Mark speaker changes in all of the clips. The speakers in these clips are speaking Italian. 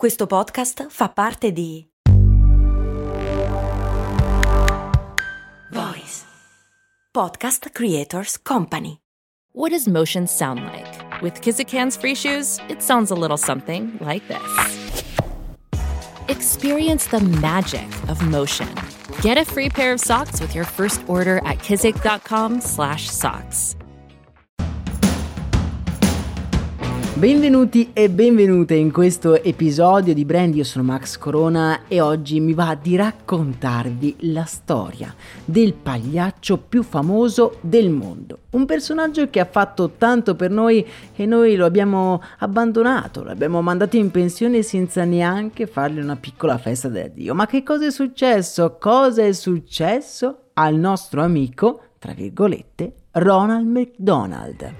Speaker 1: Questo podcast fa parte di Voice Podcast Creators Company.
Speaker 2: What does motion sound like? With Kizikans free shoes, it sounds a little something like this. Experience the magic of motion. Get a free pair of socks with your first order at kizik.com/socks.
Speaker 3: Benvenuti e benvenute in questo episodio di Brand, io sono Max Corona e oggi mi va di raccontarvi la storia del pagliaccio più famoso del mondo. Un personaggio che ha fatto tanto per noi che noi lo abbiamo abbandonato, l'abbiamo mandato in pensione senza neanche fargli una piccola festa d'addio. Ma che cosa è successo? Cosa è successo al nostro amico, tra virgolette, Ronald McDonald?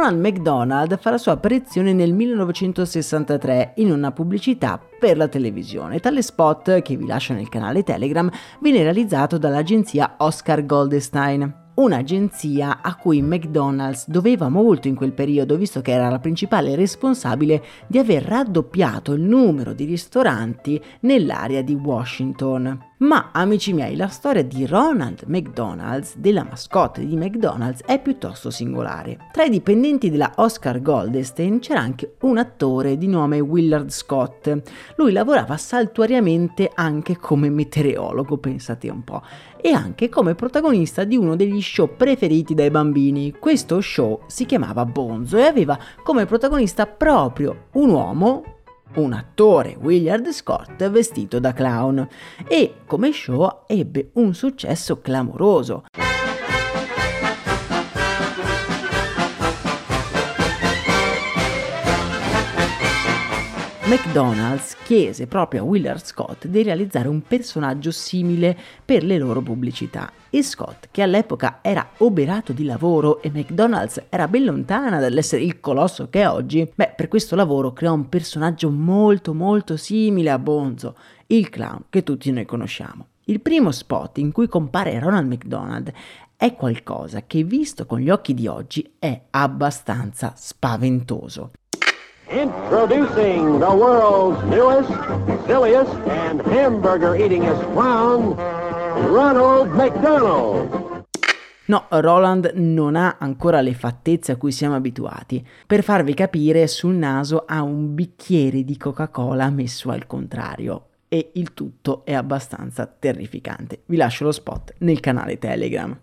Speaker 3: Ronald McDonald fa la sua apparizione nel 1963 in una pubblicità per la televisione. Tale spot, che vi lascio nel canale Telegram, viene realizzato dall'agenzia Oscar Goldstein un'agenzia a cui McDonald's doveva molto in quel periodo, visto che era la principale responsabile di aver raddoppiato il numero di ristoranti nell'area di Washington. Ma amici miei, la storia di Ronald McDonald's, della mascotte di McDonald's, è piuttosto singolare. Tra i dipendenti della Oscar Goldstein c'era anche un attore di nome Willard Scott. Lui lavorava saltuariamente anche come meteorologo, pensate un po', e anche come protagonista di uno degli show preferiti dai bambini. Questo show si chiamava Bonzo e aveva come protagonista proprio un uomo un attore, Willard Scott, vestito da clown e come show ebbe un successo clamoroso. McDonald's chiese proprio a Willard Scott di realizzare un personaggio simile per le loro pubblicità. E Scott, che all'epoca era oberato di lavoro e McDonald's era ben lontana dall'essere il colosso che è oggi, beh, per questo lavoro creò un personaggio molto molto simile a Bonzo, il clown che tutti noi conosciamo. Il primo spot in cui compare Ronald McDonald è qualcosa che visto con gli occhi di oggi è abbastanza spaventoso.
Speaker 4: Introducing the world's newest, silliest, and hamburger eatingest clown, Ronald McDonald.
Speaker 3: No, Roland non ha ancora le fattezze a cui siamo abituati. Per farvi capire, sul naso ha un bicchiere di Coca-Cola messo al contrario e il tutto è abbastanza terrificante. Vi lascio lo spot nel canale Telegram.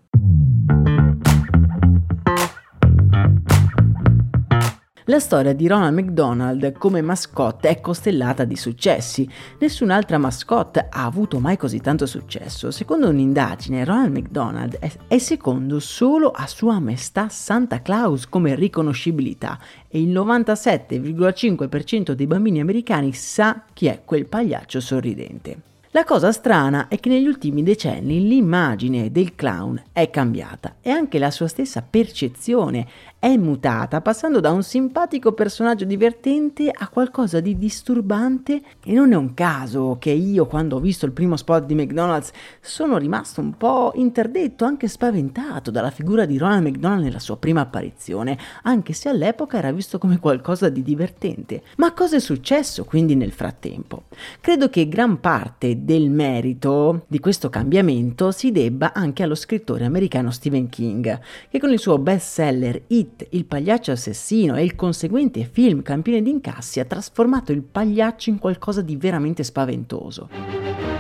Speaker 3: La storia di Ronald McDonald come mascotte è costellata di successi. Nessun'altra mascotte ha avuto mai così tanto successo. Secondo un'indagine, Ronald McDonald è, secondo solo a Sua Maestà Santa Claus come riconoscibilità e il 97,5% dei bambini americani sa chi è quel pagliaccio sorridente. La cosa strana è che negli ultimi decenni l'immagine del clown è cambiata e anche la sua stessa percezione è mutata, passando da un simpatico personaggio divertente a qualcosa di disturbante e non è un caso che io quando ho visto il primo spot di McDonald's sono rimasto un po' interdetto, anche spaventato dalla figura di Ronald McDonald nella sua prima apparizione, anche se all'epoca era visto come qualcosa di divertente. Ma cosa è successo quindi nel frattempo? Credo che gran parte del merito di questo cambiamento si debba anche allo scrittore americano Stephen King, che con il suo bestseller It hit Il pagliaccio assassino e il conseguente film campione di incassi ha trasformato il pagliaccio in qualcosa di veramente spaventoso.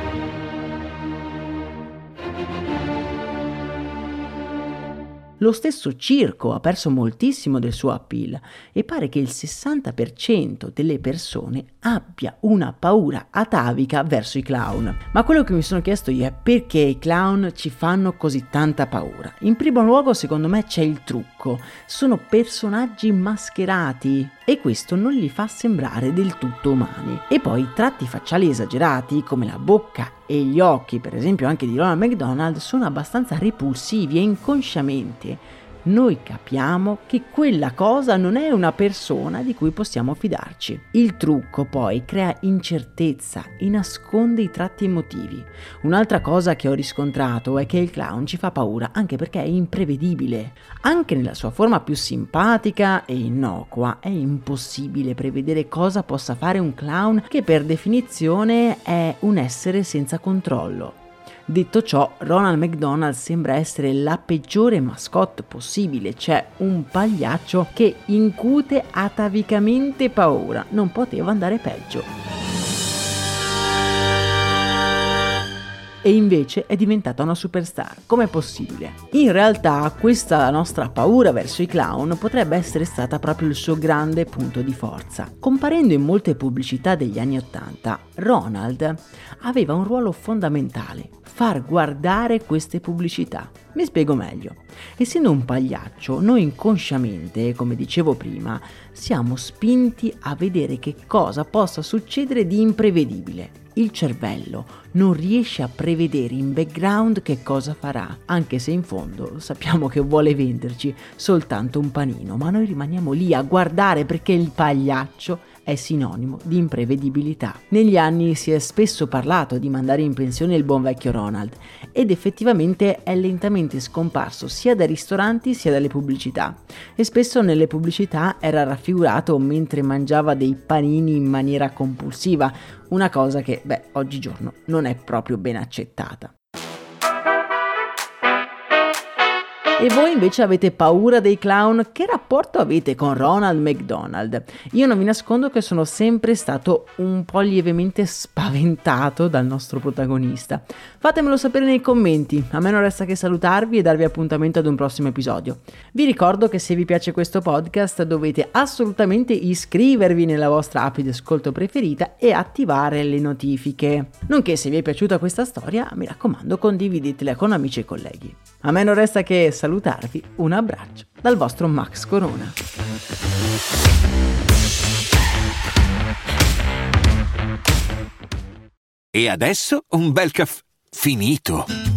Speaker 3: Lo stesso circo ha perso moltissimo del suo appeal e pare che il 60% delle persone abbia una paura atavica verso i clown. Ma quello che mi sono chiesto io è perché i clown ci fanno così tanta paura. In primo luogo, secondo me, c'è il trucco. Sono personaggi mascherati e questo non li fa sembrare del tutto umani. E poi tratti facciali esagerati, come la bocca e gli occhi, per esempio anche di Ronald McDonald, sono abbastanza repulsivi e inconsciamente noi capiamo che quella cosa non è una persona di cui possiamo fidarci. Il trucco poi crea incertezza e nasconde i tratti emotivi. Un'altra cosa che ho riscontrato è che il clown ci fa paura anche perché è imprevedibile. Anche nella sua forma più simpatica e innocua è impossibile prevedere cosa possa fare un clown che per definizione è un essere senza controllo. Detto ciò, Ronald McDonald sembra essere la peggiore mascotte possibile, cioè un pagliaccio che incute atavicamente paura. Non poteva andare peggio. E invece è diventata una superstar. Com'è possibile? In realtà questa nostra paura verso i clown potrebbe essere stata proprio il suo grande punto di forza. Comparendo in molte pubblicità degli anni Ottanta, Ronald aveva un ruolo fondamentale, far guardare queste pubblicità. Mi spiego meglio. Essendo un pagliaccio, noi inconsciamente, come dicevo prima, siamo spinti a vedere che cosa possa succedere di imprevedibile il cervello non riesce a prevedere in background che cosa farà, anche se in fondo sappiamo che vuole venderci soltanto un panino, ma noi rimaniamo lì a guardare perché il pagliaccio è sinonimo di imprevedibilità. Negli anni si è spesso parlato di mandare in pensione il buon vecchio Ronald ed effettivamente è lentamente scomparso sia dai ristoranti sia dalle pubblicità e spesso nelle pubblicità era raffigurato mentre mangiava dei panini in maniera compulsiva, una cosa che, beh, oggigiorno non è proprio ben accettata. E voi invece avete paura dei clown? Che rapporto avete con Ronald McDonald? Io non vi nascondo che sono sempre stato un po' lievemente spaventato dal nostro protagonista. Fatemelo sapere nei commenti, a me non resta che salutarvi e darvi appuntamento ad un prossimo episodio. Vi ricordo che se vi piace questo podcast dovete assolutamente iscrivervi nella vostra app di ascolto preferita e attivare le notifiche. Nonché se vi è piaciuta questa storia, mi raccomando condividetela con amici e colleghi. A me non resta che salutarvi salutarvi un abbraccio dal vostro Max Corona.
Speaker 5: E adesso un bel caffè finito.